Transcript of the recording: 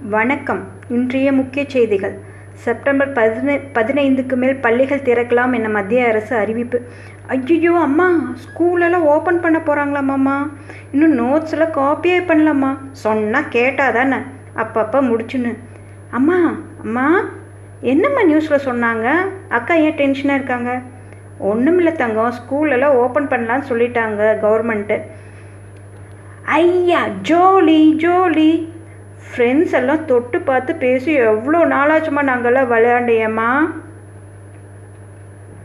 வணக்கம். இன்றைய முக்கிய செய்திகள். செப்டம்பர் பதினை பதினைந்துக்கு மேல் பள்ளிகள் திறக்கலாம் என மத்திய அரசு அறிவிப்பு. ஐயோ அம்மா ஸ்கூலெல்லாம் ஓப்பன் பண்ண போகிறாங்களாம்மாம்மா இன்னும் நோட்ஸ் எல்லாம் காப்பியே பண்ணலாமா? சொன்னால் கேட்டால் தானே அப்பப்போ முடிச்சுன்னு. அம்மா அம்மா என்னம்மா நியூஸில் சொன்னாங்க? அக்கா ஏன் டென்ஷனாக இருக்காங்க? ஒன்றுமில்ல தங்கம் ஸ்கூலெல்லாம் ஓப்பன் பண்ணலான்னு சொல்லிட்டாங்க கவர்மெண்ட்டு ஐயா ஜோலி ஜோலி. ஃப்ரெண்ட்ஸ் எல்லாம் தொட்டு பார்த்து பேசி எவ்வளோ நாளாச்சுமா நாங்கள்லாம் விளையாண்டியம்மா